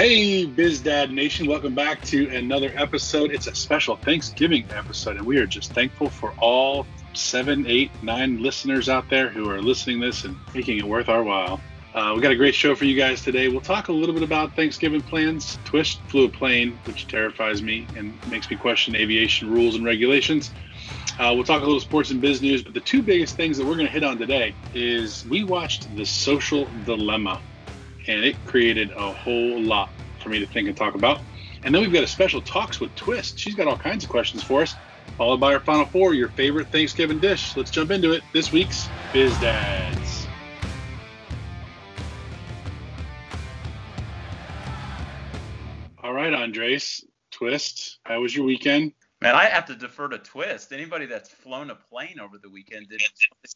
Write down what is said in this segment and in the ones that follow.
Hey, Biz Dad Nation, welcome back to another episode. It's a special Thanksgiving episode, and we are just thankful for all seven, eight, nine listeners out there who are listening this and making it worth our while. Uh, we got a great show for you guys today. We'll talk a little bit about Thanksgiving plans. Twist flew a plane, which terrifies me and makes me question aviation rules and regulations. Uh, we'll talk a little sports and biz news, but the two biggest things that we're going to hit on today is we watched The Social Dilemma, and it created a whole lot for me to think and talk about. And then we've got a special talks with Twist. She's got all kinds of questions for us, followed by our final four, your favorite Thanksgiving dish. Let's jump into it. This week's Biz Dads. All right, Andres, Twist, how was your weekend? Man, I have to defer to Twist. Anybody that's flown a plane over the weekend did.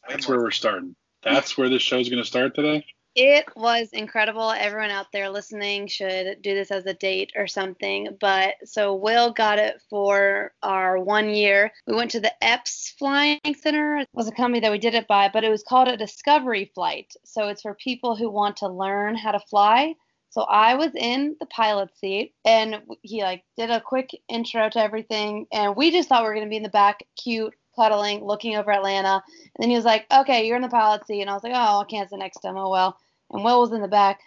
That's where we're starting. That's where this show's going to start today. It was incredible. Everyone out there listening should do this as a date or something. But so Will got it for our one year. We went to the Epps Flying Center. It was a company that we did it by, but it was called a discovery flight. So it's for people who want to learn how to fly. So I was in the pilot seat and he like did a quick intro to everything and we just thought we were going to be in the back cute cuddling looking over Atlanta and then he was like okay you're in the pilot seat and I was like oh I can't sit next to him oh well and Will was in the back.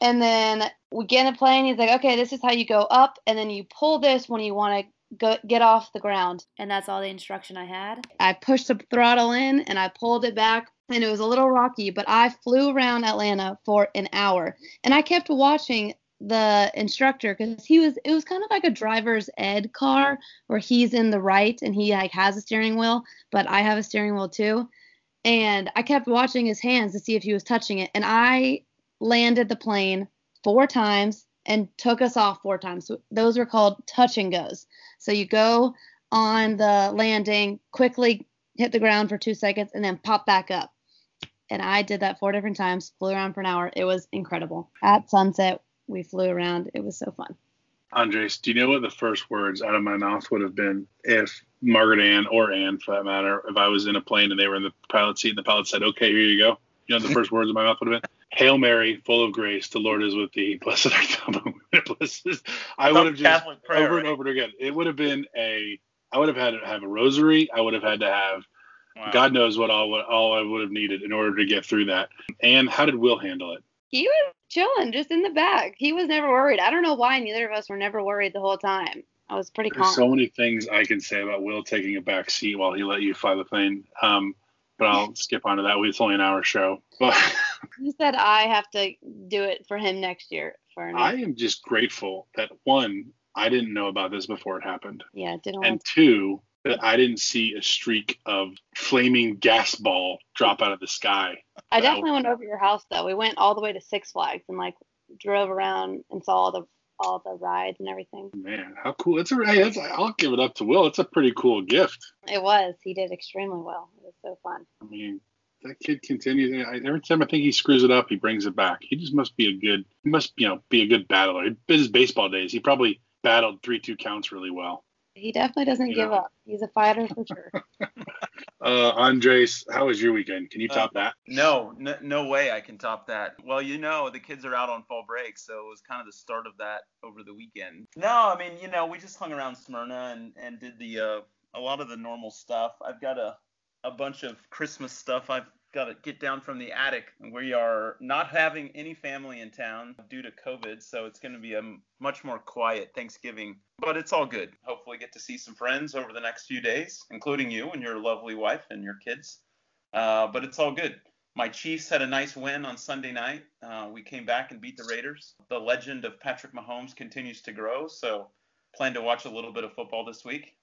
And then we get in the plane. He's like okay this is how you go up and then you pull this when you want to go get off the ground. And that's all the instruction I had? I pushed the throttle in and I pulled it back and it was a little rocky, but I flew around Atlanta for an hour. And I kept watching the instructor because he was it was kind of like a driver's ed car where he's in the right and he like has a steering wheel, but I have a steering wheel too. And I kept watching his hands to see if he was touching it. And I landed the plane four times and took us off four times. So those were called touch and goes. So you go on the landing, quickly hit the ground for two seconds, and then pop back up and I did that four different times, flew around for an hour. It was incredible. At sunset, we flew around. It was so fun. Andres, do you know what the first words out of my mouth would have been if Margaret Ann or Ann, for that matter, if I was in a plane and they were in the pilot seat and the pilot said, "Okay, here you go." You know, the first words of my mouth would have been, "Hail Mary, full of grace, the Lord is with thee. Blessed art thou among women." Blessed. I would have just over and over again. It would have been a. I would have had to have a rosary. I would have had to have Wow. God knows what all all I would have needed in order to get through that. And how did Will handle it? He was chilling, just in the back. He was never worried. I don't know why neither of us were never worried the whole time. I was pretty calm. There's so many things I can say about Will taking a back seat while he let you fly the plane. Um, but I'll skip on to that. It's only an hour show. But he said I have to do it for him next year. For I am just grateful that one, I didn't know about this before it happened. Yeah, didn't. And two, that I didn't see a streak of flaming gas ball drop out of the sky. I definitely went over your house though. We went all the way to Six Flags and like drove around and saw all the all the rides and everything. Man, how cool! It's a it's, I'll give it up to Will. It's a pretty cool gift. It was. He did extremely well. It was so fun. I mean, that kid continues. Every time I think he screws it up, he brings it back. He just must be a good. He must you know be a good battler. His baseball days, he probably battled three two counts really well. He definitely doesn't give up. He's a fighter for sure. uh, Andres, how was your weekend? Can you top uh, that? No, no, no way I can top that. Well, you know, the kids are out on fall break, so it was kind of the start of that over the weekend. No, I mean, you know, we just hung around Smyrna and and did the uh, a lot of the normal stuff. I've got a a bunch of Christmas stuff I've got to get down from the attic. We are not having any family in town due to COVID, so it's going to be a much more quiet Thanksgiving. But it's all good. Hopefully, get to see some friends over the next few days, including you and your lovely wife and your kids. Uh, but it's all good. My Chiefs had a nice win on Sunday night. Uh, we came back and beat the Raiders. The legend of Patrick Mahomes continues to grow, so plan to watch a little bit of football this week.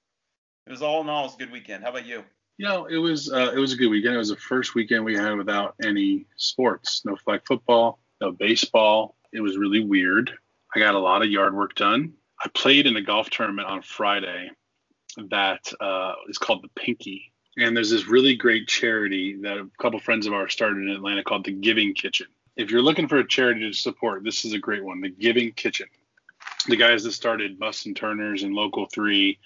It was all in all, it was a good weekend. How about you? You know, it was uh, it was a good weekend. It was the first weekend we had without any sports, no flag football, no baseball. It was really weird. I got a lot of yard work done. I played in a golf tournament on Friday that uh, is called the Pinky, and there's this really great charity that a couple friends of ours started in Atlanta called the Giving Kitchen. If you're looking for a charity to support, this is a great one, the Giving Kitchen. The guys that started Muss and Turners and Local Three,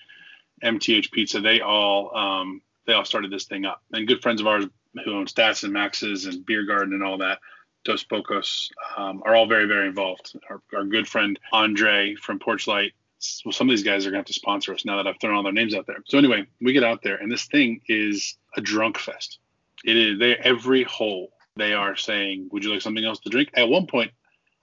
MTH Pizza, they all um, they all started this thing up. And good friends of ours who own Stats and Maxes and Beer Garden and all that, Dos Pocos um, are all very, very involved. Our, our good friend Andre from Porchlight. Well, some of these guys are going to have to sponsor us now that I've thrown all their names out there. So anyway, we get out there, and this thing is a drunk fest. It is. They every hole they are saying, "Would you like something else to drink?" At one point,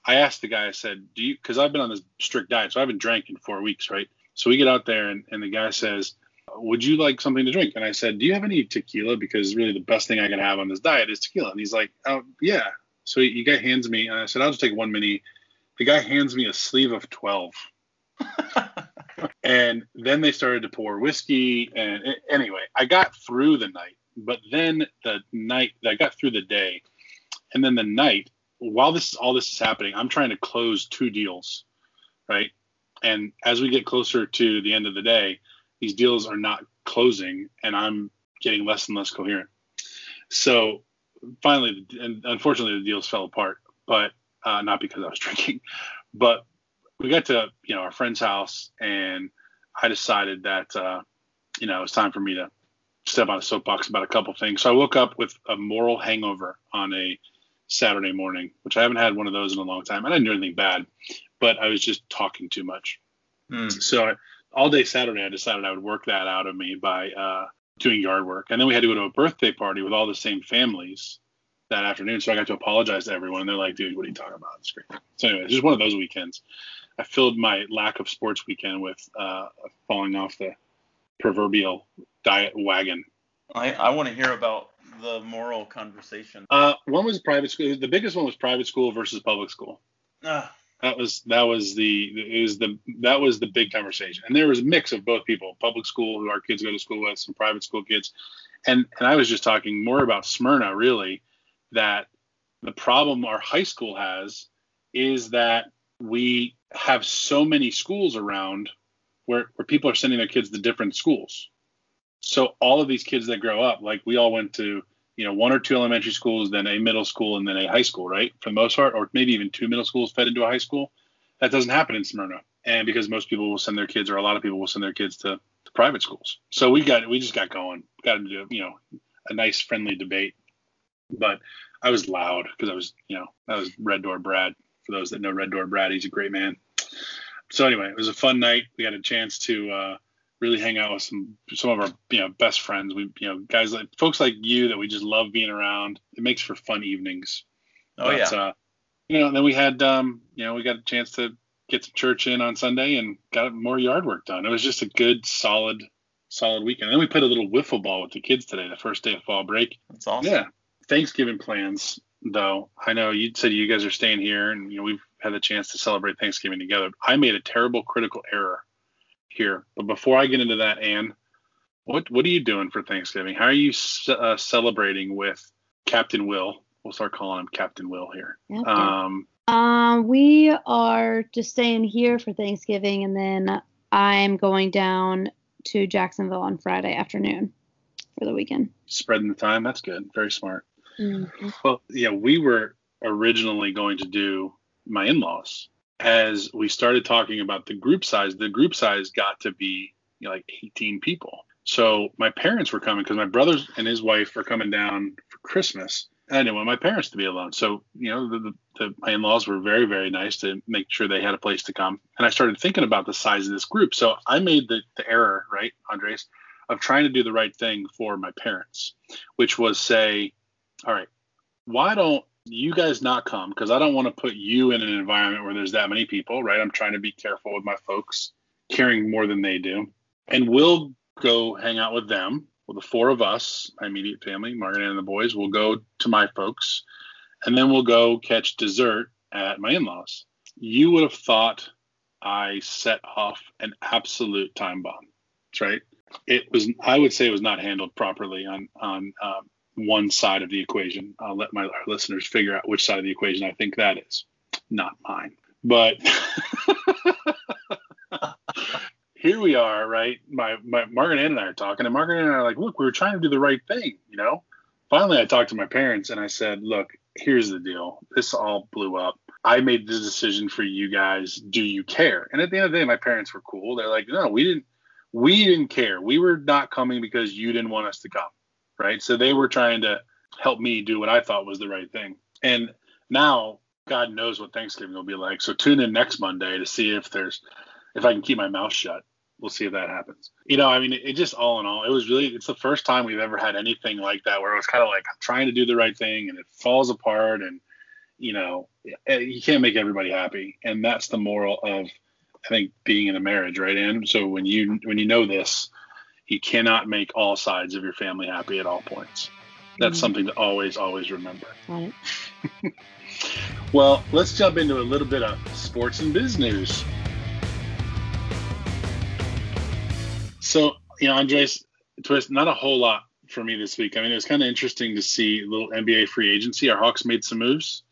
I asked the guy. I said, "Do you?" Because I've been on this strict diet, so I haven't drank in four weeks, right? So we get out there, and, and the guy says, would you like something to drink? And I said, do you have any tequila? Because really the best thing I can have on this diet is tequila. And he's like, oh, yeah. So he, he guy hands me, and I said, I'll just take one mini. The guy hands me a sleeve of 12. and then they started to pour whiskey. And it, anyway, I got through the night. But then the night, I got through the day. And then the night, while this all this is happening, I'm trying to close two deals, right? And as we get closer to the end of the day, these deals are not closing and I'm getting less and less coherent. So finally, and unfortunately, the deals fell apart, but uh, not because I was drinking, but we got to you know our friend's house and I decided that uh, you know it was time for me to step on a soapbox about a couple things. So I woke up with a moral hangover on a Saturday morning, which I haven't had one of those in a long time. I didn't do anything bad, but I was just talking too much. Mm. So I, all day Saturday, I decided I would work that out of me by uh, doing yard work. And then we had to go to a birthday party with all the same families that afternoon. So I got to apologize to everyone. And they're like, dude, what are you talking about? It's great. So anyway, it's just one of those weekends. I filled my lack of sports weekend with uh, falling off the proverbial diet wagon. I, I want to hear about the moral conversation. Uh, one was private school. The biggest one was private school versus public school. Uh, that was that was the is the that was the big conversation, and there was a mix of both people, public school who our kids go to school with, some private school kids, and and I was just talking more about Smyrna really, that the problem our high school has is that we have so many schools around where where people are sending their kids to different schools. So all of these kids that grow up, like we all went to you know one or two elementary schools, then a middle school, and then a high school, right? For the most part, or maybe even two middle schools fed into a high school. That doesn't happen in Smyrna, and because most people will send their kids, or a lot of people will send their kids to, to private schools. So we got we just got going, got into you know a nice friendly debate, but I was loud because I was you know I was Red Door Brad. For those that know Red Door Brad, he's a great man. So anyway, it was a fun night. We had a chance to. Uh, really hang out with some some of our you know best friends. We you know guys like folks like you that we just love being around. It makes for fun evenings. Oh but, yeah. Uh, you know, then we had um, you know we got a chance to get some church in on Sunday and got more yard work done. It was just a good solid solid weekend. And then we played a little wiffle ball with the kids today, the first day of fall break. That's awesome. Yeah. Thanksgiving plans though. I know you said you guys are staying here and you know we've had the chance to celebrate Thanksgiving together. I made a terrible critical error here. But before I get into that, Anne, what what are you doing for Thanksgiving? How are you uh, celebrating with Captain Will? We'll start calling him Captain Will here. Okay. Um, um, we are just staying here for Thanksgiving, and then I'm going down to Jacksonville on Friday afternoon for the weekend. Spreading the time. That's good. Very smart. Mm-hmm. Well, yeah, we were originally going to do my in-laws as we started talking about the group size, the group size got to be you know, like 18 people. So my parents were coming because my brothers and his wife were coming down for Christmas. And I didn't want my parents to be alone. So, you know, the, the, the, my in-laws were very, very nice to make sure they had a place to come. And I started thinking about the size of this group. So I made the, the error, right, Andres, of trying to do the right thing for my parents, which was say, all right, why don't you guys not come because I don't want to put you in an environment where there's that many people, right? I'm trying to be careful with my folks, caring more than they do. And we'll go hang out with them. Well, the four of us, my immediate family, Margaret and the boys, will go to my folks, and then we'll go catch dessert at my in-laws. You would have thought I set off an absolute time bomb. That's right. It was. I would say it was not handled properly on on um, one side of the equation. I'll let my listeners figure out which side of the equation I think that is, not mine. But here we are, right? My, my Margaret Ann and I are talking, and Margaret Ann and I are like, look, we were trying to do the right thing, you know. Finally, I talked to my parents and I said, look, here's the deal. This all blew up. I made the decision for you guys. Do you care? And at the end of the day, my parents were cool. They're like, no, we didn't. We didn't care. We were not coming because you didn't want us to come right? So they were trying to help me do what I thought was the right thing. And Now, God knows what Thanksgiving will be like. So tune in next Monday to see if there's if I can keep my mouth shut. We'll see if that happens. You know, I mean, it, it just all in all, it was really it's the first time we've ever had anything like that where it was kind of like I'm trying to do the right thing and it falls apart and you know, eh, you can't make everybody happy, and that's the moral of I think being in a marriage, right? And so when you when you know this, you cannot make all sides of your family happy at all points. That's mm-hmm. something to always always remember. Right. well, let's jump into a little bit of sports and biz news. So, you know, Andres, twist, not a whole lot for me this week. I mean, it was kind of interesting to see a little NBA free agency. Our Hawks made some moves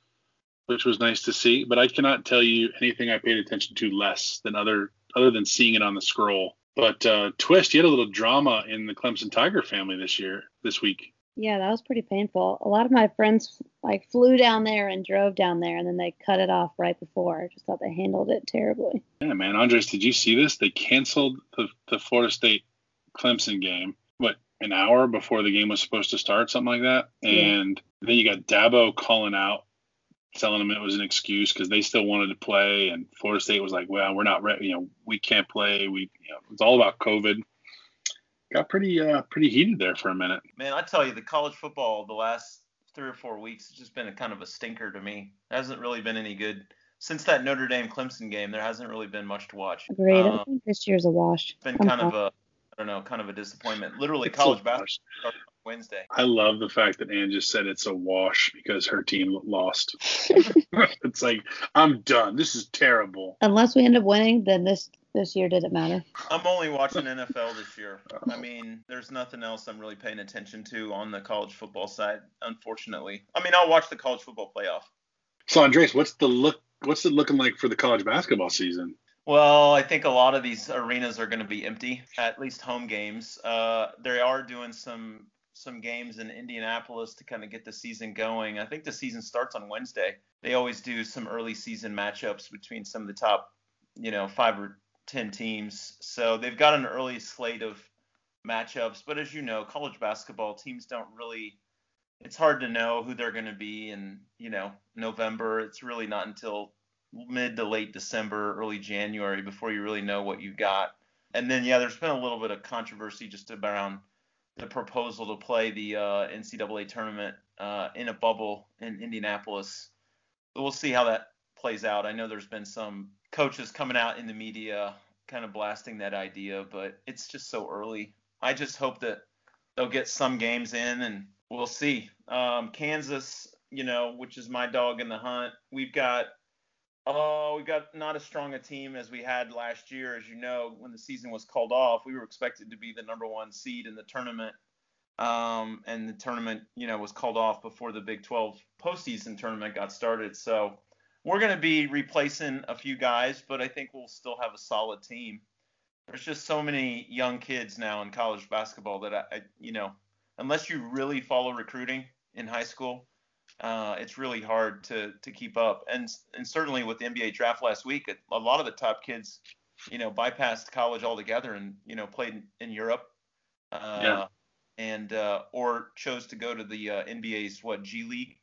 which was nice to see. But I cannot tell you anything I paid attention to less than other other than seeing it on the scroll. But uh, twist, you had a little drama in the Clemson Tiger family this year, this week. Yeah, that was pretty painful. A lot of my friends like flew down there and drove down there, and then they cut it off right before. I just thought they handled it terribly. Yeah, man. Andres, did you see this? They canceled the, the Florida State Clemson game. What an hour before the game was supposed to start, something like that. And yeah. then you got Dabo calling out telling them it was an excuse because they still wanted to play, and Florida State was like, "Well, we're not ready. You know, we can't play. We, you know, it's all about COVID." Got pretty, uh, pretty heated there for a minute. Man, I tell you, the college football the last three or four weeks has just been a kind of a stinker to me. It hasn't really been any good since that Notre Dame Clemson game. There hasn't really been much to watch. Agreed. Um, I think this year's a wash. It's been I'm kind of a, I don't know, kind of a disappointment. Literally, it's college basketball Wednesday. I love the fact that Ann just said it's a wash because her team lost. it's like I'm done. This is terrible. Unless we end up winning, then this this year didn't matter. I'm only watching NFL this year. I mean, there's nothing else I'm really paying attention to on the college football side, unfortunately. I mean, I'll watch the college football playoff. So, Andres, what's the look? What's it looking like for the college basketball season? Well, I think a lot of these arenas are going to be empty, at least home games. Uh, they are doing some some games in Indianapolis to kind of get the season going. I think the season starts on Wednesday. They always do some early season matchups between some of the top, you know, five or ten teams. So they've got an early slate of matchups. But as you know, college basketball teams don't really. It's hard to know who they're going to be in, you know, November. It's really not until mid to late December, early January before you really know what you got. And then yeah, there's been a little bit of controversy just around the proposal to play the uh, NCAA tournament uh, in a bubble in Indianapolis. We'll see how that plays out. I know there's been some coaches coming out in the media kind of blasting that idea, but it's just so early. I just hope that they'll get some games in and we'll see. Um, Kansas, you know, which is my dog in the hunt, we've got Oh, we got not as strong a team as we had last year. As you know, when the season was called off, we were expected to be the number one seed in the tournament. Um, and the tournament, you know, was called off before the Big 12 postseason tournament got started. So we're going to be replacing a few guys, but I think we'll still have a solid team. There's just so many young kids now in college basketball that I, I you know, unless you really follow recruiting in high school, uh, it's really hard to to keep up. And and certainly with the NBA draft last week, a, lot of the top kids, you know, bypassed college altogether and you know played in Europe, uh, yeah. and uh, or chose to go to the uh, NBA's what G League.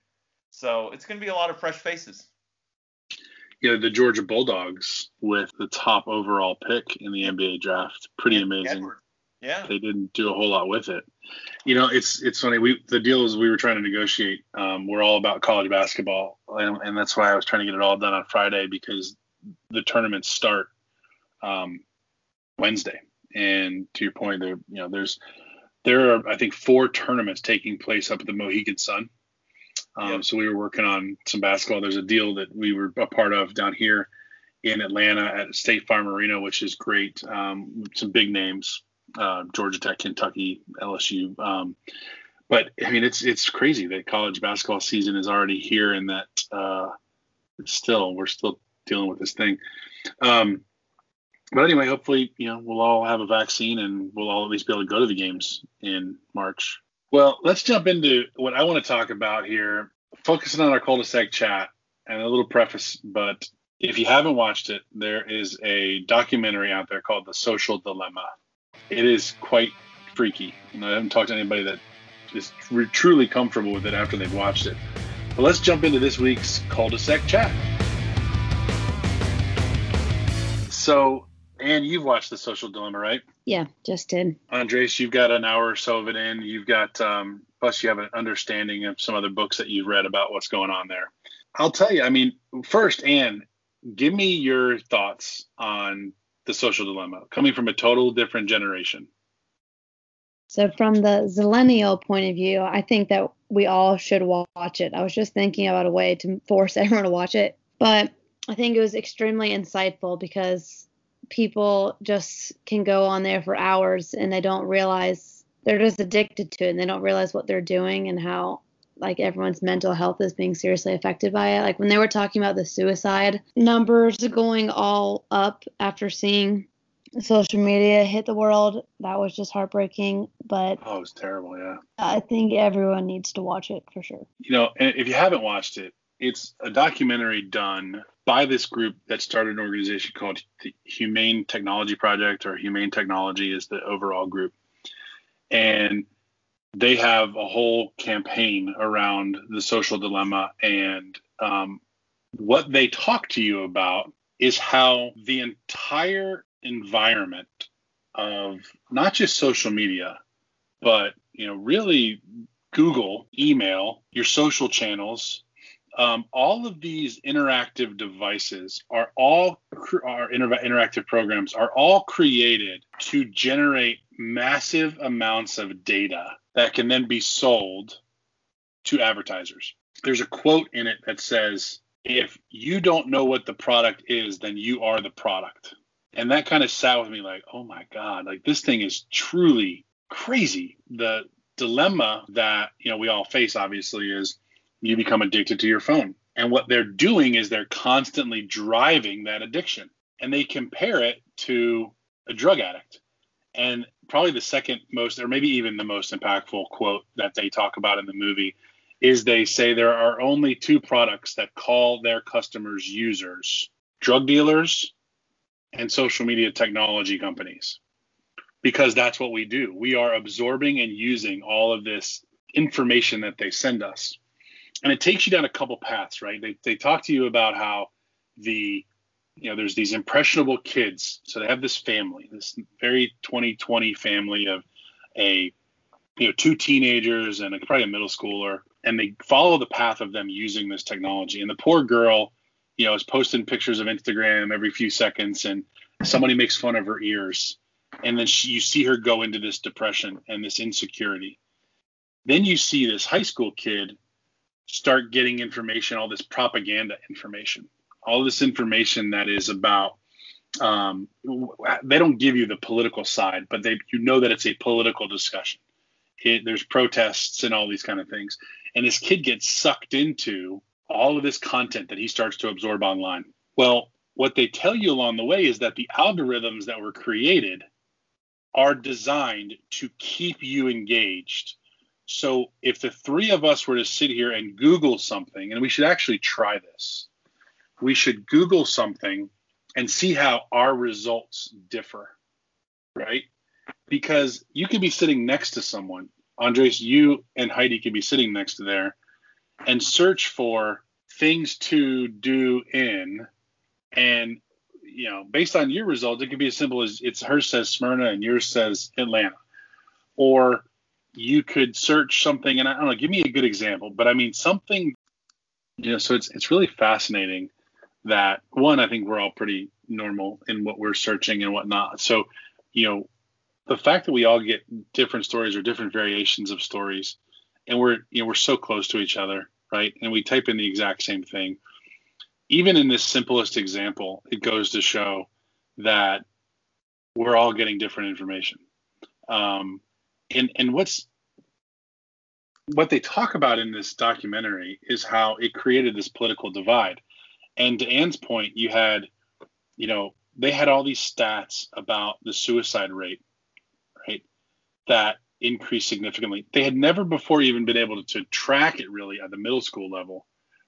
So it's going to be a lot of fresh faces. Yeah, the Georgia Bulldogs with the top overall pick in the NBA draft, pretty amazing. Edwards. Yeah. They didn't do a whole lot with it. You know, it's it's funny. We the deal is we were trying to negotiate. Um, we're all about college basketball, and, and, that's why I was trying to get it all done on Friday because the tournaments start um, Wednesday. And to your point, there you know there's there are I think four tournaments taking place up at the Mohegan Sun. Um, yep. So we were working on some basketball. There's a deal that we were a part of down here in Atlanta at State Farm Arena, which is great. Um, some big names uh, Georgia Tech, Kentucky, LSU. Um, but I mean, it's it's crazy that college basketball season is already here, and that uh, still we're still dealing with this thing. Um, but anyway, hopefully, you know, we'll all have a vaccine, and we'll all at least be able to go to the games in March. Well, let's jump into what I want to talk about here, focusing on our cul-de-sac chat and a little preface. But if you haven't watched it, there is a documentary out there called The Social Dilemma it is quite freaky. And I haven't talked to anybody that is truly comfortable with it after they've watched it. But let's jump into this week's cul-de-sac chat. So, Anne, you've watched The Social Dilemma, right? Yeah, just did. Andres, you've got an hour or so of it in. You've got, um, plus, you have an understanding of some other books that you've read about what's going on there. I'll tell you, I mean, first, Anne, give me your thoughts on The Social Dilemma, coming from a total different generation. So, from the Zillennial point of view, I think that we all should watch it. I was just thinking about a way to force everyone to watch it, but I think it was extremely insightful because people just can go on there for hours and they don't realize they're just addicted to it and they don't realize what they're doing and how like everyone's mental health is being seriously affected by it. Like when they were talking about the suicide numbers going all up after seeing social media hit the world, that was just heartbreaking. But oh, it was terrible. Yeah. I think everyone needs to watch it for sure. You know, if you haven't watched it, it's a documentary done by this group that started an organization called the Humane Technology Project, or Humane Technology is the overall group. And they have a whole campaign around the social dilemma. And um, what they talk to you about is how the entire environment of not just social media, but you know, really Google, email, your social channels, um, all of these interactive devices are all our inter- interactive programs are all created to generate massive amounts of data that can then be sold to advertisers. There's a quote in it that says, "If you don't know what the product is, then you are the product." And that kind of sat with me like, "Oh my god, like this thing is truly crazy." The dilemma that, you know, we all face obviously is you become addicted to your phone. And what they're doing is they're constantly driving that addiction. And they compare it to a drug addict. And probably the second most, or maybe even the most impactful quote that they talk about in the movie is they say there are only two products that call their customers users drug dealers and social media technology companies. Because that's what we do. We are absorbing and using all of this information that they send us and it takes you down a couple paths, right? They they talk to you about how the you know there's these impressionable kids, so they have this family, this very 2020 family of a you know two teenagers and a, probably a middle schooler, and they follow the path of them using this technology. And the poor girl, you know, is posting pictures of Instagram every few seconds, and somebody makes fun of her ears, and then she, you see her go into this depression and this insecurity. Then you see this high school kid start getting information, all this propaganda information, all this information that is about. Um, they don't give you the political side, but they you know that it's a political discussion. It, there's protests and all these kind of things, and this kid gets sucked into all of this content that he starts to absorb online. Well, what they tell you along the way is that the algorithms that were created are designed to keep you engaged so if the three of us were to sit here and Google something, and we should actually try this, we should Google something and see how our results differ, right? Because you could be sitting next to someone, Andres, you and Heidi could be sitting next to there, and search for things to do in, and you know, based on your results, it could be as simple as it's hers says Smyrna and yours says Atlanta, or you could search something, and I don't know, give me a good example, but I mean something, you know, so it's it's really fascinating that one, I think we're all pretty normal in what we're searching and whatnot. So, you know, the fact that we all get different stories or different variations of stories, and we're you know we're so close to each other, right? And we type in the exact same thing. Even in this simplest example, it goes to show that we're all getting different information. Um, and and what's what they talk about in this documentary is how it created this political divide. And to Anne's point, you had, you know, they had all these stats about the suicide rate, right? That increased significantly. They had never before even been able to, to track it really at the middle school level,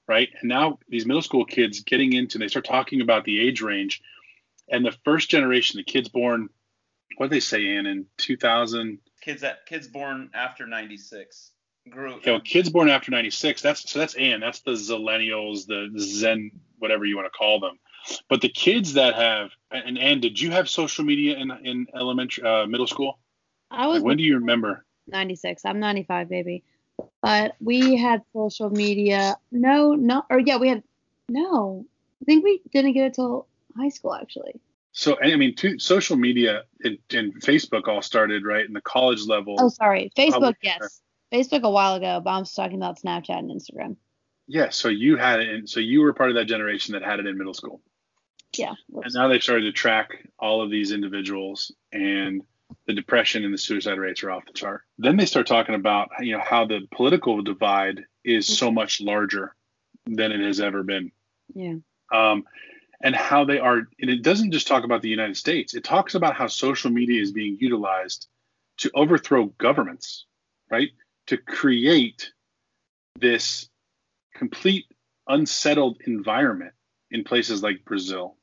right? And now these middle school kids getting into, they start talking about the age range, and the first generation, the kids born, what did they say, Anne, in 2000? Kids that kids born after 96 group. Okay, well, kids born after 96, that's so that's Ann, that's the Zillennials, the Zen, whatever you want to call them. But the kids that have, and Ann, did you have social media in in elementary, uh, middle school? I was Like, when do you remember? 96. I'm 95, baby. But we had social media. No, no, or yeah, we had no. I think we didn't get it till high school actually. So I mean, two, social media and, and Facebook all started right in the college level. Oh, sorry, Facebook. Yes, Facebook a while ago, but I'm just talking about Snapchat and Instagram. Yeah, so you had it, in, so you were part of that generation that had it in middle school, Yeah. and now they've started to track all of these individuals, and the depression and the suicide rates are off the chart. Then they start talking about you know how the political divide is so much larger than it has ever been. Yeah. um, and how they are. And it doesn't just talk about the United States. It talks about how social media is being utilized to overthrow governments, right? To create this complete unsettled environment in places like Brazil,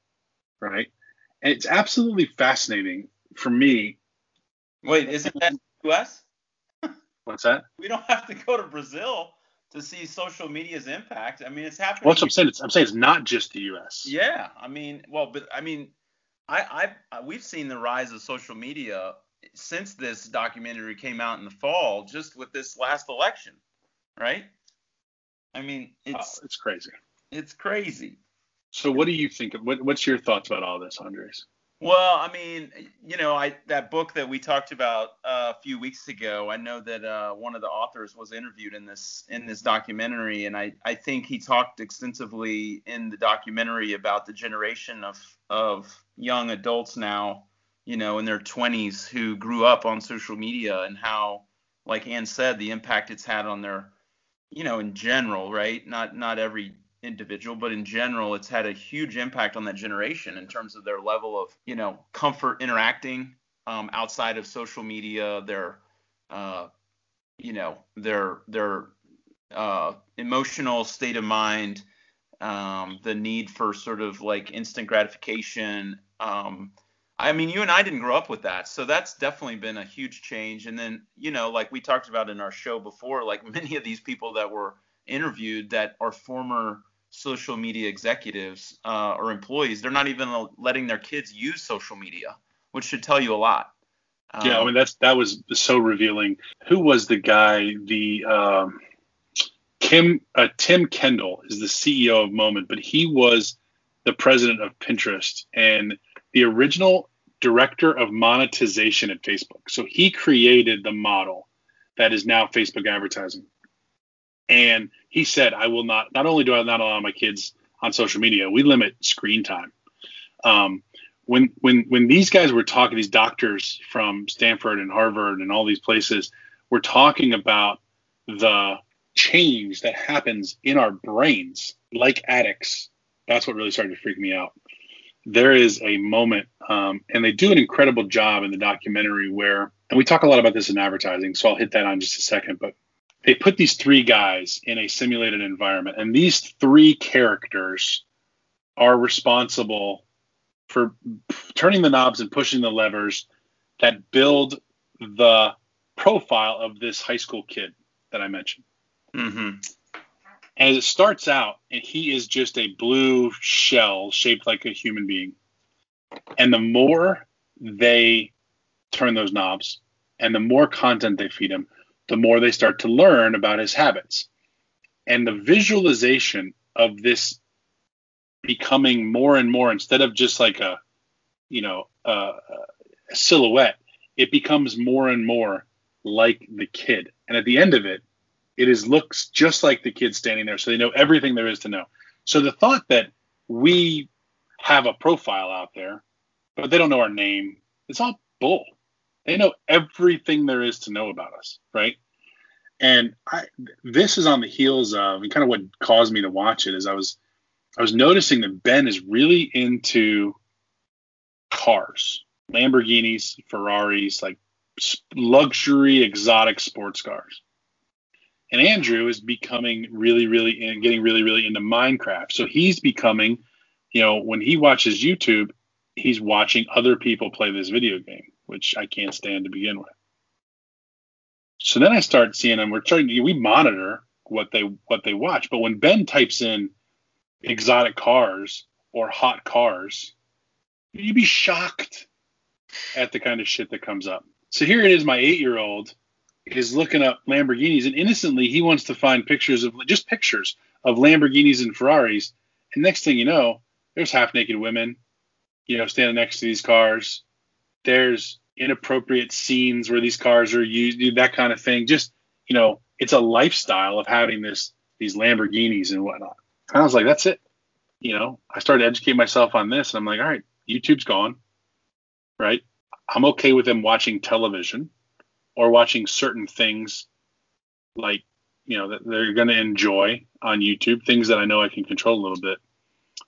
right? And it's absolutely fascinating for me. Wait, isn't that U.S.? What's that? We don't have to go to Brazil to see social media's impact. I mean, it's happening. Well, that's what I'm saying. It's, I'm saying it's not just the U.S. Yeah, I mean, well, but I mean, I, I, we've seen the rise of social media since this documentary came out in the fall, just with this last election, right? I mean, Oh, it's it's crazy. it's crazy. So, what do you think? Of, what, what's your thoughts about all this, Andres? Well, I mean, you know, I that book that we talked about uh, a few weeks ago. I know that uh, one of the authors was interviewed in this in this documentary, and I I think he talked extensively in the documentary about the generation of of young adults now, you know, in their 20s who grew up on social media and how, like Ann said, the impact it's had on their, you know, in general, right? Not not every individual, but in general, it's had a huge impact on that generation in terms of their level of, you know, comfort interacting um, outside of social media, their, uh, you know, their their uh, emotional state of mind, um, the need for sort of like instant gratification. Um, I mean, you and I didn't grow up with that, so that's definitely been a huge change. And then, you know, like we talked about in our show before, like many of these people that were interviewed that are former social media executives uh, or employees, they're not even letting their kids use social media, which should tell you a lot. Yeah, I Um, mean that's that was so revealing. Who was the guy? The um, Kim uh, Tim Kendall is the CEO of Moment, but he was the president of Pinterest and the original director of monetization at Facebook. So he created the model that is now Facebook advertising. And he said, I will not, not only do I not allow my kids on social media, we limit screen time. Um, when, when, when these guys were talking, these doctors from Stanford and Harvard and all these places were talking about the change that happens in our brains, like addicts, that's what really started to freak me out. There is a moment, um, and they do an incredible job in the documentary where, and we talk a lot about this in advertising, so I'll hit that on just a second, but they put these three guys in a simulated environment, and these three characters are responsible for turning the knobs and pushing the levers that build the profile of this high school kid that I mentioned. mhm. And as it starts out, and he is just a blue shell shaped like a human being. And the more they turn those knobs and the more content they feed him, the more they start to learn about his habits. And the visualization of this becoming more and more, instead of just like a, you know, a, a silhouette, it becomes more and more like the kid. And at the end of it, it is looks just like the kid standing there, so they know everything there is to know. So the thought that we have a profile out there, but they don't know our name, it's all bull. They know everything there is to know about us, right? And I, this is on the heels of, and kind of what caused me to watch it is I was, I was noticing that Ben is really into cars, Lamborghinis, Ferraris, like luxury, exotic sports cars and Andrew is becoming really, really and getting really, really into Minecraft. So he's becoming, you know, when he watches YouTube, he's watching other people play this video game, which I can't stand to begin with. So then I start seeing them. We're trying to we monitor what they what they watch. But when Ben types in exotic cars or hot cars, you'd be shocked at the kind of shit that comes up. So here it is, my eight year old is looking up Lamborghinis, and innocently he wants to find pictures of just pictures of Lamborghinis and Ferraris. And next thing you know, there's half naked women, you know, standing next to these cars. There's inappropriate scenes where these cars are used, that kind of thing. Just, you know, it's a lifestyle of having this these Lamborghinis and whatnot. And I was like, that's it. You know, I started to educate myself on this, and I'm like, all right, YouTube's gone, right? I'm okay with them watching television or watching certain things like you know that they're going to enjoy on YouTube, things that I know I can control a little bit.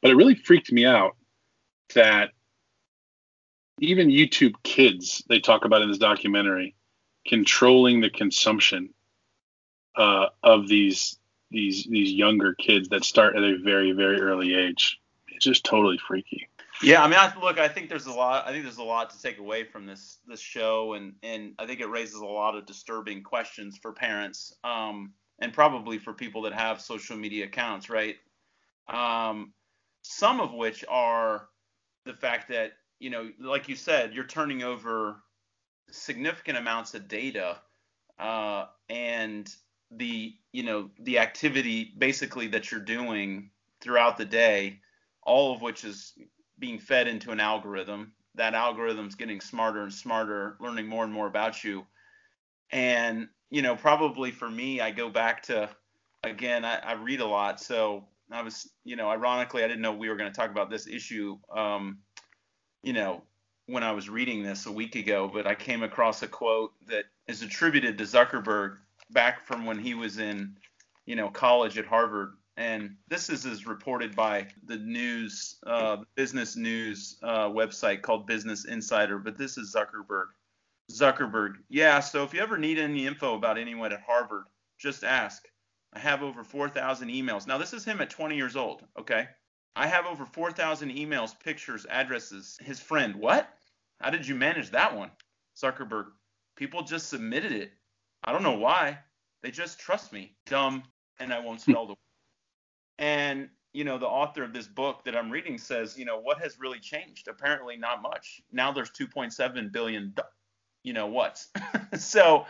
But it really freaked me out that even YouTube kids they talk about in this documentary controlling the consumption uh, of these these these younger kids that start at a very very early age. It's just totally freaky. Yeah, I mean, I, look, I think there's a lot. I think there's a lot to take away from this this show, and and I think it raises a lot of disturbing questions for parents, um, and probably for people that have social media accounts, right? Um, some of which are the fact that you know, like you said, you're turning over significant amounts of data, uh, and the you know the activity basically that you're doing throughout the day, all of which is being fed into an algorithm. That algorithm's getting smarter and smarter, learning more and more about you. And, you know, probably for me, I go back to, again, I, I read a lot. So I was, you know, ironically, I didn't know we were going to talk about this issue, um, you know, when I was reading this a week ago, but I came across a quote that is attributed to Zuckerberg back from when he was in, you know, college at Harvard and this is as reported by the news, uh, business news uh, website called Business Insider. But this is Zuckerberg. Zuckerberg, yeah. So if you ever need any info about anyone at Harvard, just ask. I have over 4,000 emails. Now this is him at 20 years old. Okay. I have over 4,000 emails, pictures, addresses. His friend, what? How did you manage that one? Zuckerberg, people just submitted it. I don't know why. They just trust me. Dumb, and I won't spell the word. and you know, the author of this book that I'm reading says, you know, what has really changed? Apparently, not much. Now there's 2.7 billion, you know, what? so,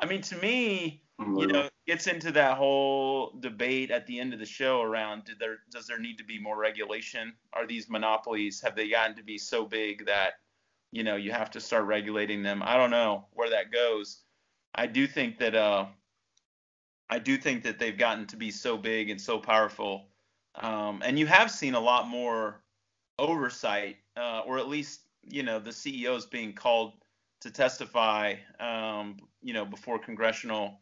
I mean, to me, you know, gets into that whole debate at the end of the show around did there does there need to be more regulation? Are these monopolies have they gotten to be so big that you know you have to start regulating them? I don't know where that goes. I do think that uh, I do think that they've gotten to be so big and so powerful. Um, and you have seen a lot more oversight, uh, or at least, you know, the CEOs being called to testify, um, you know, before congressional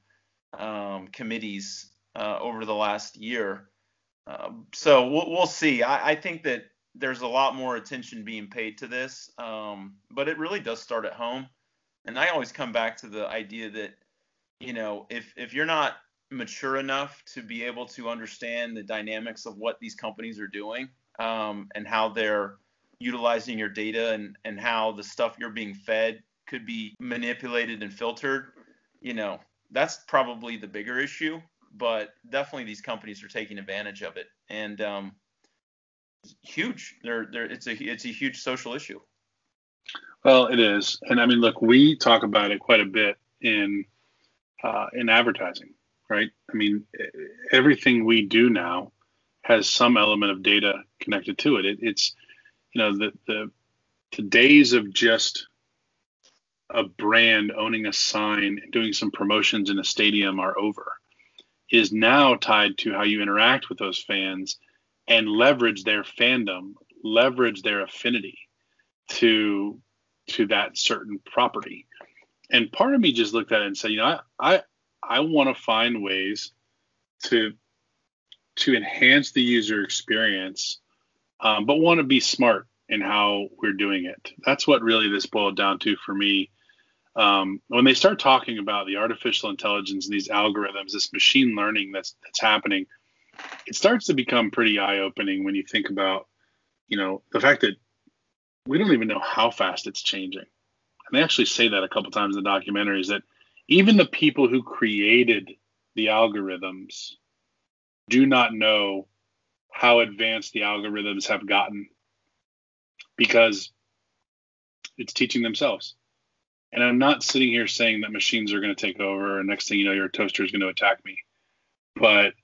um, committees uh, over the last year. Uh, so we'll, we'll see. I, I, think that there's a lot more attention being paid to this, um, but it really does start at home. And I always come back to the idea that, you know, if if you're not mature enough to be able to understand the dynamics of what these companies are doing um, and how they're utilizing your data and, and how the stuff you're being fed could be manipulated and filtered, you know, that's probably the bigger issue. But definitely these companies are taking advantage of it. And um, huge. They're, they're, it's a it's a huge social issue. Well, it is, and I mean, look, we talk about it quite a bit in uh, in advertising right? I mean, everything we do now has some element of data connected to it. it it's, you know, the, the, the days of just a brand owning a sign and doing some promotions in a stadium are over. Is now tied to how you interact with those fans and leverage their fandom, leverage their affinity to to that certain property. And part of me just looked at it and said, you know, I, I I want to find ways to to enhance the user experience, um, but want to be smart in how we're doing it. That's what really this boiled down to for me. Um, when they start talking about the artificial intelligence and these algorithms, this machine learning that's that's happening, it starts to become pretty eye-opening when you think about, you know, the fact that we don't even know how fast it's changing. And they actually say that a couple times in the that even the people who created the algorithms do not know how advanced the algorithms have gotten because it's teaching themselves. And I'm not sitting here saying that machines are going to take over and next thing you know your toaster is going to attack me. But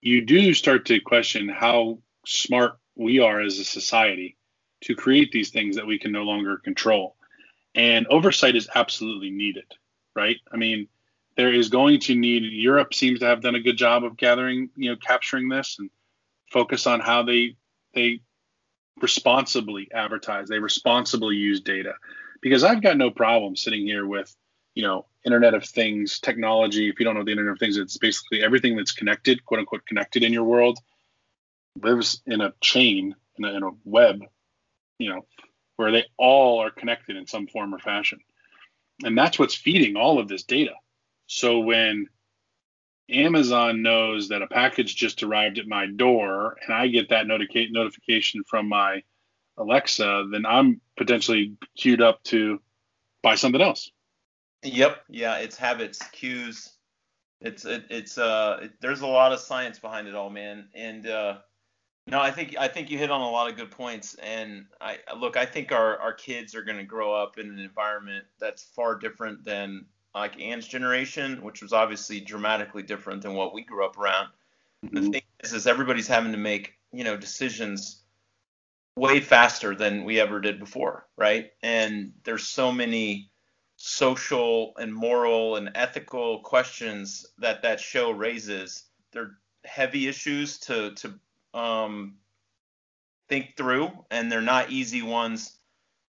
you do start to question how smart we are as a society to create these things that we can no longer control. And oversight is absolutely needed, right? I mean, there is going to need Europe seems to have done a good job of gathering, you know, capturing this and focus on how they they responsibly advertise, they responsibly use data. Because I've got no problem sitting here with, you know, Internet of Things technology. If you don't know the Internet of Things, it's basically everything that's connected, quote unquote, connected in your world, lives in a chain, in a, in a web, you know, where they all are connected in some form or fashion. And that's what's feeding all of this data. So when Amazon knows that a package just arrived at my door and I get that notica- notification from my Alexa, then I'm potentially queued up to buy something else. Yep. Yeah, it's habits, cues. It's it, it's uh it, there's a lot of science behind it all, man. And uh no, I think I think you hit on a lot of good points. And I look, I think our our kids are going to grow up in an environment that's far different than like Anne's generation, which was obviously dramatically different than what we grew up around. Mm-hmm. The thing is, is everybody's having to make you know decisions way faster than we ever did before, right? And there's so many social and moral and ethical questions that that show raises. They're heavy issues to to um, think through, and they're not easy ones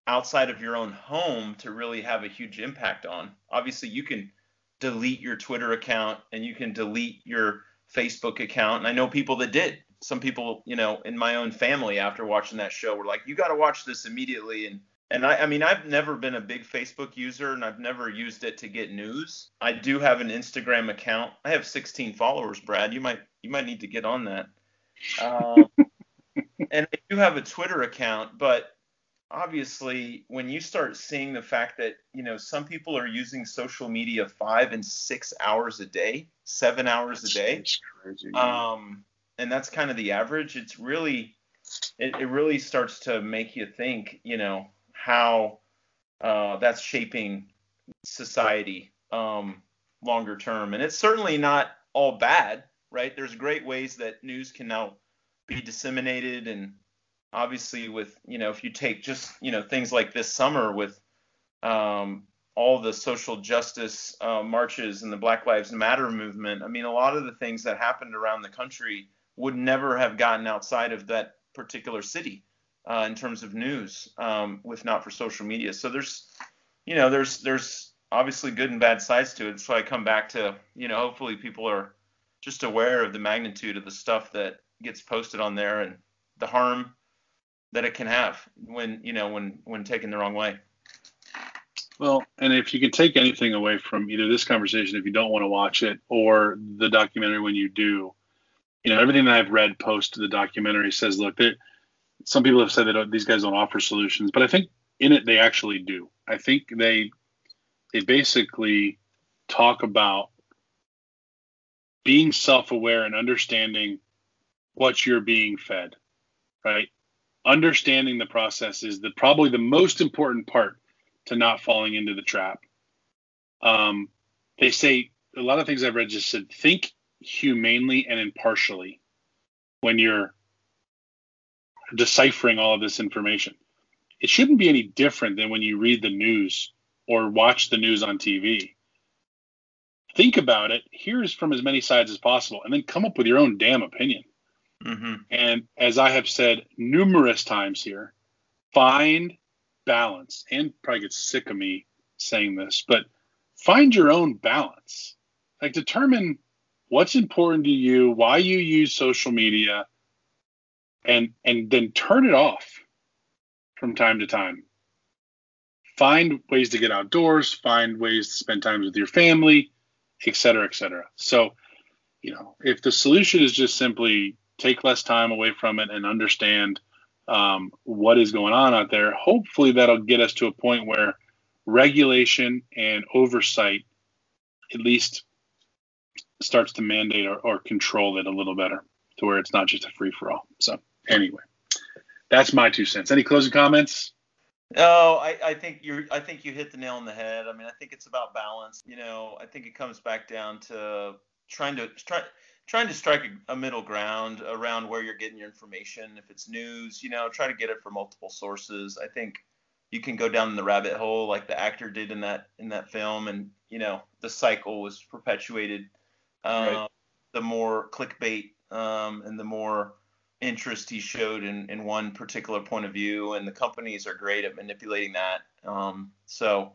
outside of your own home to really have a huge impact on. Obviously, you can delete your Twitter account and you can delete your Facebook account. And I know people that did. Some people, you know, in my own family after watching that show were like, you got to watch this immediately. And and I, I mean, I've never been a big Facebook user and I've never used it to get news. I do have an Instagram account. I have 16 followers, Brad. You might you might need to get on that. Um, and I do have a Twitter account, but obviously when you start seeing the fact that you know some people are using social media five and six hours a day seven hours a day crazy, um, and that's kind of the average. It's really it, it, really starts to make you think you know how uh, that's shaping society um, longer term. And it's certainly not all bad right? There's great ways that news can now be disseminated. And obviously with you know if you take just you know things like this summer with um, all the social justice uh, marches and the Black Lives Matter movement, I mean a lot of the things that happened around the country would never have gotten outside of that particular city uh, in terms of news, um, if not for social media. So there's you know there's there's obviously good and bad sides to it. So I come back to you know hopefully people are just aware of the magnitude of the stuff that gets posted on there and the harm that it can have when you know when when taken the wrong way. Well, and if you can take anything away from either this conversation, if you don't want to watch it, or the documentary when you do, you know, everything that I've read post the documentary says, look, that some people have said that these guys don't offer solutions, but I think in it they actually do. I think they they basically talk about being self-aware and understanding what you're being fed, right? understanding the process is the probably the most important part to not falling into the trap. Um, they say a lot of things I've read just said think humanely and impartially when you're deciphering all of this information. It shouldn't be any different than when you read the news or watch the news on TV. Think about it, here's from as many sides as possible, and then come up with your own damn opinion. Mm-hmm. And as I have said numerous times here, find balance. And probably get sick of me saying this, but find your own balance. Like determine what's important to you, why you use social media, and and then turn it off from time to time. Find ways to get outdoors, find ways to spend time with your family, et cetera, et cetera. So, you know, if the solution is just simply take less time away from it and understand um, what is going on out there. Hopefully, that'll get us to a point where regulation and oversight at least starts to mandate or, or control it a little better to where it's not just a free for all. So anyway, that's my two cents. Any closing comments? Oh, I, I think you I think you hit the nail on the head. I mean, I think it's about balance. You know, I think it comes back down to trying to try trying to strike a, middle ground around where you're getting your information. If it's news, you know, try to get it from multiple sources. I think you can go down the rabbit hole like the actor did in that in that film, and you know, the cycle was perpetuated. Um, right. The more clickbait um, and the more interest he showed in, in one particular point of view, and the companies are great at manipulating that. Um, so,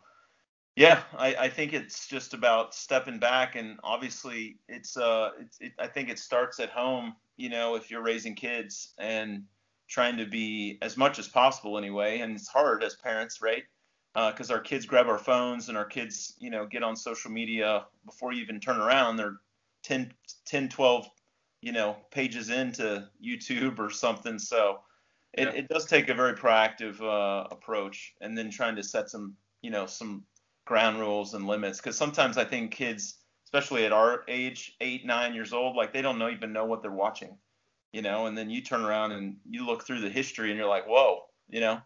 yeah, I, I think it's just about stepping back, and obviously, it's uh, it's, it, I think it starts at home. You know, if you're raising kids and trying to be as much as possible anyway, and it's hard as parents, right? Because uh, our kids grab our phones and our kids, you know, get on social media before you even turn around. They're 10, 10 12 you know pages into YouTube or something. So it, yeah. it does take a very proactive uh, approach, and then trying to set some you know some ground rules and limits. Because sometimes I think kids, especially at our age, eight nine years old, like they don't know, even know what they're watching, you know. And then you turn around and you look through the history, and you're like, whoa, you know.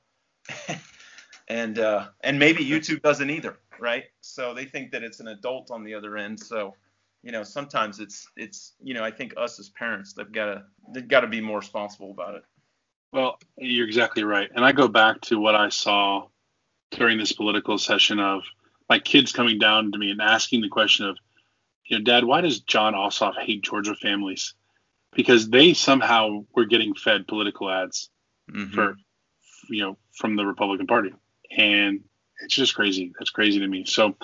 and uh, and maybe YouTube doesn't either, right? So they think that it's an adult on the other end. So you know, sometimes it's it's you know, I think us as parents, they've got to they've got to be more responsible about it. Well, you're exactly right, and I go back to what I saw during this political session of my kids coming down to me and asking the question of, you know, Dad, why does Jon Ossoff hate Georgia families? Because they somehow were getting fed political ads mm-hmm. for, you know, from the Republican Party, and it's just crazy. That's crazy to me. So,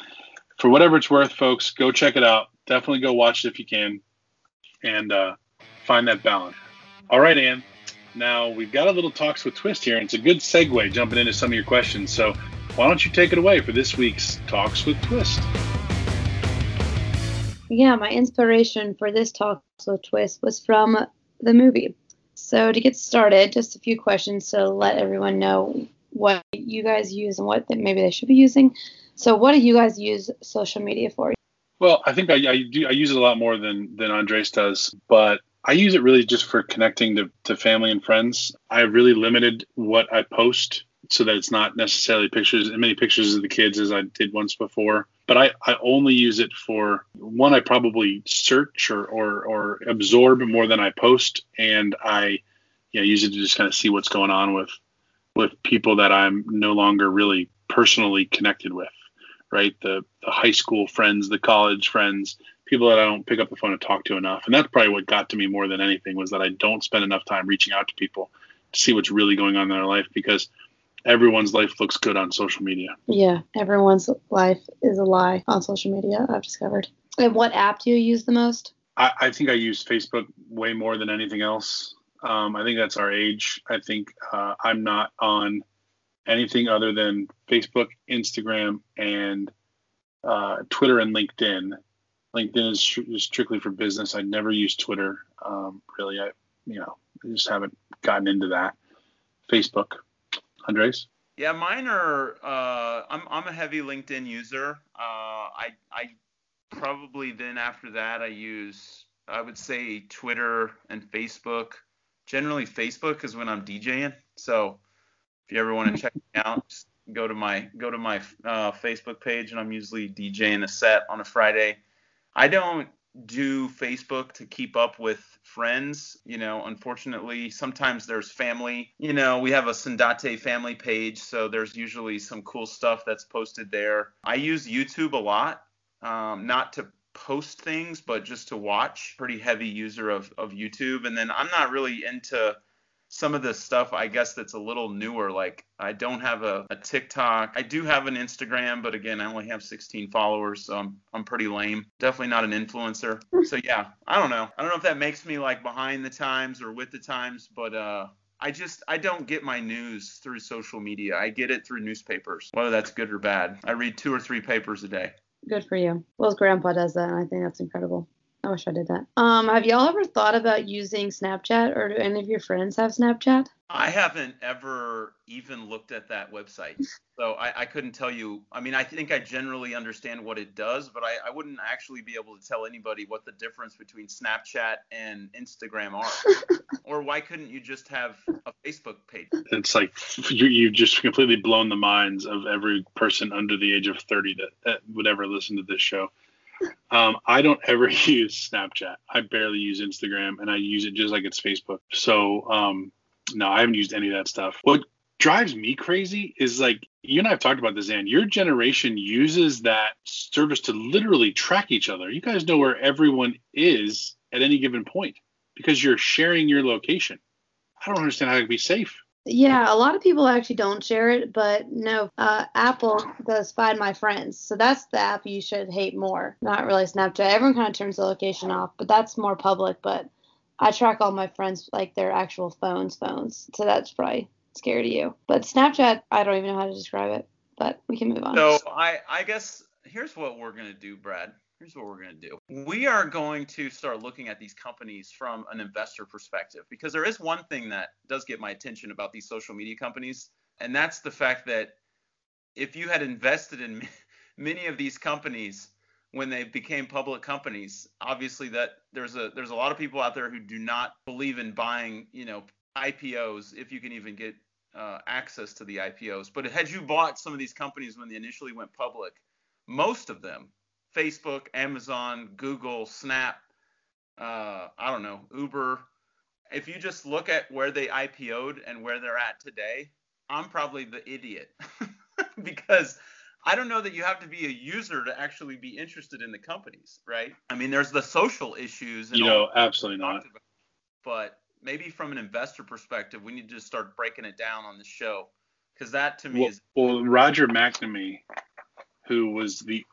for whatever it's worth, folks, go check it out definitely go watch it if you can and uh, find that balance. All right, Ann. Now we've got a little talks with Twist here, and it's a good segue jumping into some of your questions. So why don't you take it away for this week's Talks with Twist? Yeah, my inspiration for this Talks with Twist was from the movie. So to get started, just a few questions to let everyone know what you guys use and what maybe they should be using. So what do you guys use social media for? Well, I think I, I do. I use it a lot more than than Andres does, but I use it really just for connecting to, to family and friends. I really limited what I post so that it's not necessarily pictures as many pictures of the kids as I did once before. But I, I only use it for one I probably search or, or, or absorb more than I post and I yeah, use it to just kind of see what's going on with with people that I'm no longer really personally connected with right? The, the high school friends, the college friends, people that I don't pick up the phone and talk to enough. And that's probably what got to me more than anything was that I don't spend enough time reaching out to people to see what's really going on in their life because everyone's life looks good on social media. Yeah, everyone's life is a lie on social media, I've discovered. And what app do you use the most? I, I think I use Facebook way more than anything else. Um, I think that's our age. I think uh, I'm not on anything other than Facebook, Instagram, and uh, Twitter and LinkedIn. LinkedIn is, is, strictly for business. I never use Twitter. Um, really, I you know I just haven't gotten into that. Facebook, Andres. Yeah, mine are. Uh, I'm I'm a heavy LinkedIn user. Uh, I I probably then after that I use I would say Twitter and Facebook. Generally Facebook is when I'm DJing. So if you ever want to check me out, go to my go to my uh, Facebook page, and I'm usually DJing a set on a Friday. I don't do Facebook to keep up with friends. You know, unfortunately, sometimes there's family. You know, we have a Sandate family page, so there's usually some cool stuff that's posted there. I use YouTube a lot, um, not to post things, but just to watch. Pretty heavy user of, of YouTube. And then I'm not really into some of the stuff I guess that's a little newer. Like I don't have a, a, TikTok. I do have an Instagram, but again, I only have 16 followers, so I'm I'm pretty lame. Definitely not an influencer. So yeah, I don't know. I don't know if that makes me like behind the times or with the times, but uh I just I don't get my news through social media. I get it through newspapers, whether that's good or bad. I read two or three papers a day. Good for you. Well, grandpa does that, and I think that's incredible. I wish I did that. Um, have y'all ever thought about using Snapchat, or do any of your friends have Snapchat? I haven't ever even looked at that website, so I, I, couldn't tell you. I mean, I think I generally understand what it does, but I, I, wouldn't actually be able to tell anybody what the difference between Snapchat and Instagram are. or why couldn't you just have a Facebook page? It's like you, you've just completely blown the minds of every person under the age of 30 that, that would ever listen to this show. Um, I don't ever use Snapchat. I barely use Instagram, and I use it just like it's Facebook. So um, no, I haven't used any of that stuff. What drives me crazy is like you and I have talked about this, and your generation uses that service to literally track each other. You guys know where everyone is at any given point because you're sharing your location. I don't understand how it can be safe. Yeah, a lot of people actually don't share it, but no, uh, Apple does Find My Friends. So that's the app you should hate more. Not really Snapchat. Everyone kind of turns the location off, but that's more public. But I track all my friends like their actual phones, phones. So that's probably scary to you. But Snapchat, I don't even know how to describe it. But we can move on. So I, I guess here's what we're gonna do, Brad. Here's what we're gonna do. We are going to start looking at these companies from an investor perspective because there is one thing that does get my attention about these social media companies, and that's the fact that if you had invested in many of these companies when they became public companies. Obviously, that there's a there's a lot of people out there who do not believe in buying, you know, IPOs if you can even get uh, access to the IPOs. But had you bought some of these companies when they initially went public, most of them, Facebook, Amazon, Google, Snap, uh, I don't know, Uber. If you just look at where they IPO'd and where they're at today, I'm probably the idiot because I don't know that you have to be a user to actually be interested in the companies, right? I mean, there's the social issues. you know, absolutely not. About, but maybe from an investor perspective, we need to start breaking it down on the show because that to me well, is. Well, Roger McNamee, who was the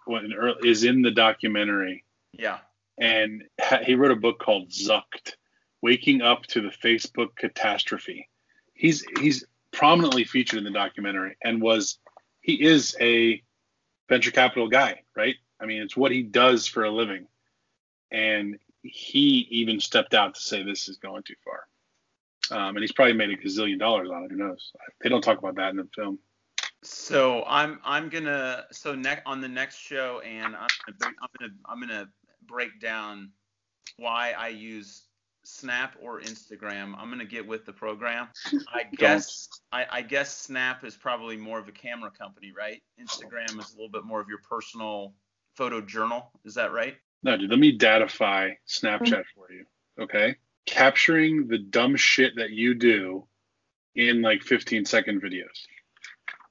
is in the documentary. Yeah. And he wrote a book called Zucked, Waking Up to the Facebook Catastrophe. He's he's prominently featured in the documentary and was he is a venture capital guy, right? I mean, it's what he does for a living. And he even stepped out to say this is going too far. Um, and he's probably made a gazillion dollars on it. Who knows? They don't talk about that in the film. So I'm I'm gonna so next on the next show, and I'm gonna I'm gonna I'm gonna break down why I use Snap or Instagram. I'm gonna get with the program. I guess I, I, guess Snap is probably more of a camera company, right? Instagram is a little bit more of your personal photo journal. Is that right? No, dude. Let me datify Snapchat for you. Okay, capturing the dumb shit that you do in like 15 second videos.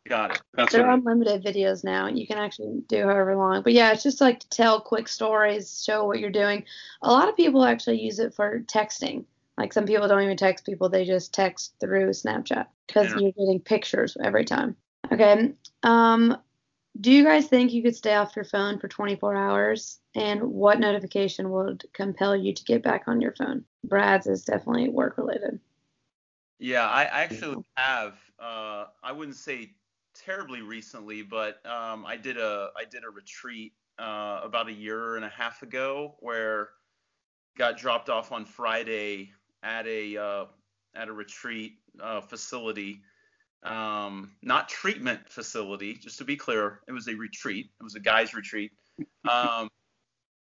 Got it. That's They're unlimited videos now. You can actually do however long. But yeah, it's just like to tell quick stories, show what you're doing. A lot of people actually use it for texting. Like some people don't even text people, they just text through Snapchat because yeah. you're getting pictures every time. Okay. Um, do you guys think you could stay off your phone for 24 hours? And what notification would compel you to get back on your phone? Brad's is definitely work related. Yeah, I actually have. Uh, I wouldn't say terribly recently, but um, I did a I did a retreat uh, about a year and a half ago where got dropped off on Friday at a uh, at a retreat uh, facility, um, not treatment facility. Just to be clear, it was a retreat. It was a guys' retreat. Um,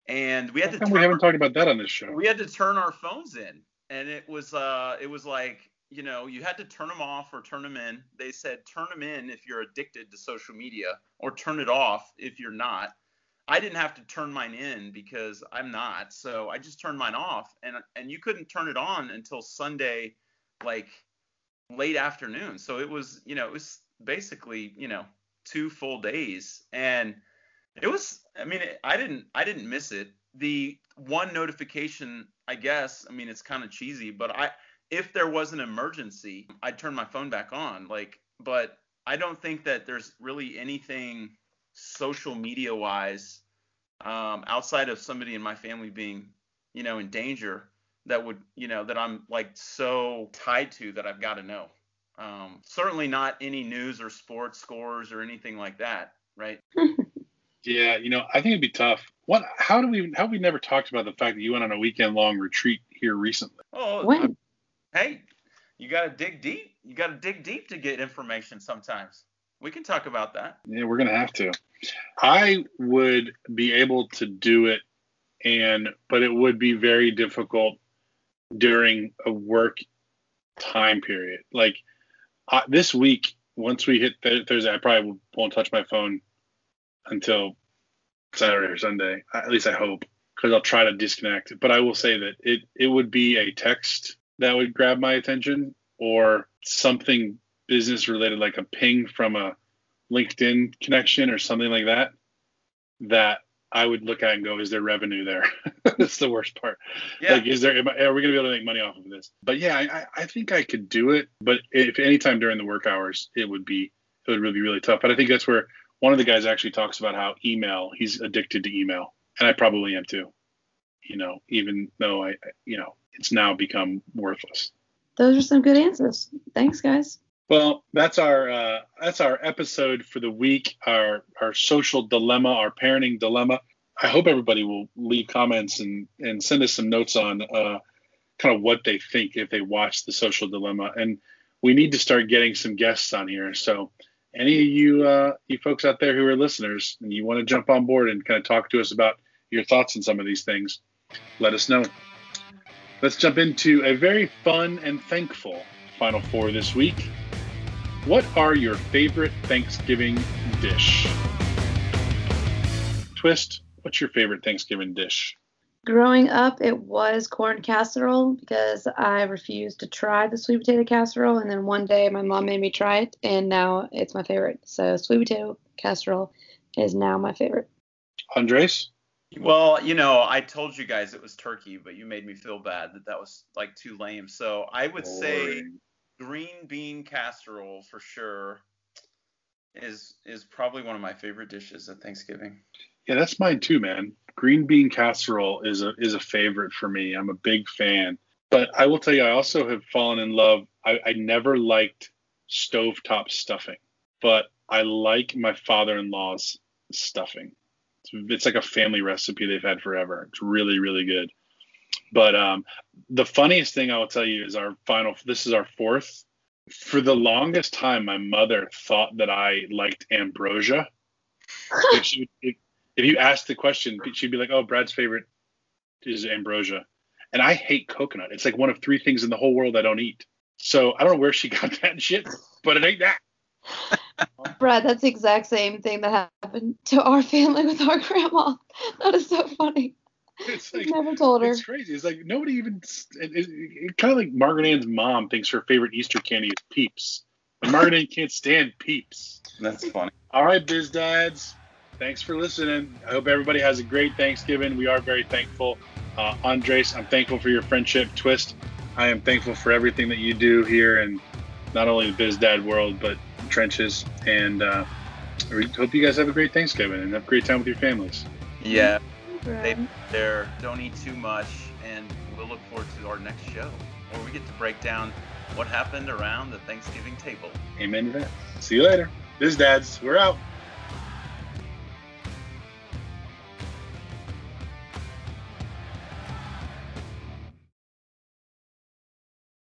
and we had How to. we haven't our, talked about that on this show. We had to turn our phones in, and it was uh, it was like you know, you had to turn them off or turn them in. They said turn them in if you're addicted to social media or turn it off if you're not. I didn't have to turn mine in because I'm not. So I just turned mine off and and you couldn't turn it on until Sunday like late afternoon. So it was, you know, it was basically, you know, two full days and it was I mean, I didn't I didn't miss it. The one notification, I guess, I mean, it's kind of cheesy, but I if there was an emergency, I'd turn my phone back on. Like, but I don't think that there's really anything social media wise um, outside of somebody in my family being, you know, in danger that would, you know, that I'm like so tied to that I've got to know. Um, certainly not any news or sports scores or anything like that, right? yeah, you know, I think it'd be tough. What? How do we? How have we never talked about the fact that you went on a weekend long retreat here recently? Oh, when? Hey, You got to dig deep. You got to dig deep to get information sometimes. We can talk about that. Yeah, we're gonna have to. I would be able to do it, and but it would be very difficult during a work time period. Like uh, this week, once we hit th- Thursday, I probably won't touch my phone until Saturday or Sunday. At least I hope, because I'll try to disconnect. But I will say that it it would be a text that would grab my attention, or something business related, like a ping from a LinkedIn connection or something like that. That I would look at and go, is there revenue there? That's the worst part. Yeah. Like, is there? Am I, are we going to be able to make money off of this? But yeah, I, I think I could do it. But if any time during the work hours, it would be it would really be really tough. But I think that's where one of the guys actually talks about how email. He's addicted to email, and I probably am too. You know, even though I, you know, it's now become worthless. Those are some good answers. Thanks, guys. Well, that's our uh, that's our episode for the week. Our our social dilemma, our parenting dilemma. I hope everybody will leave comments and and send us some notes on uh, kind of what they think if they watch the social dilemma. And we need to start getting some guests on here. So any of you uh, you folks out there who are listeners and you want to jump on board and kind of talk to us about your thoughts on some of these things, let us know. Let's jump into a very fun and thankful Final Four this week. What are your favorite Thanksgiving dish? Twist, what's your favorite Thanksgiving dish? Growing up, it was corn casserole because I refused to try the sweet potato casserole. And then one day my mom made me try it, and now it's my favorite. So, sweet potato casserole is now my favorite. Andres? Well, you know, I told you guys it was turkey, but you made me feel bad that that was like too lame. So I would say green bean casserole for sure is is probably one of my favorite dishes at Thanksgiving. Yeah, that's mine too, man. Green bean casserole is a is a favorite for me. I'm a big fan. But I will tell you, I also have fallen in love. I, I never liked stovetop stuffing, but I like my father-in-law's stuffing. It's, like a family recipe they've had forever. It's really, really good. But um, the funniest thing I will tell you is our final. This is our fourth. For the longest time, my mother thought that I liked ambrosia. if, she, if, if you asked the question, she'd be like, "Oh, Brad's favorite is ambrosia," and I hate coconut. It's like one of three things in the whole world I don't eat. So I don't know where she got that shit, but it ain't that. Brad, that's the exact same thing that happened to our family with our grandma. That is so funny. It's I like never told her. it's crazy. It's like nobody even. It, it, it, kind of like Margaret Ann's mom thinks her favorite Easter candy is Peeps, and Margaret Ann can't stand Peeps. That's funny. All right, biz dads. Thanks for listening. I hope everybody has a great Thanksgiving. We are very thankful. Uh, Andres, I'm thankful for your friendship. Twist, I am thankful for everything that you do here and not only the biz dad world, but trenches. And uh, we hope you guys have a great Thanksgiving and have a great time with your families. Yeah, Brad. they there. Don't eat too much, and we'll look forward to our next show where we get to break down what happened around the Thanksgiving table. Amen to that. See you later. Biz dads, we're out.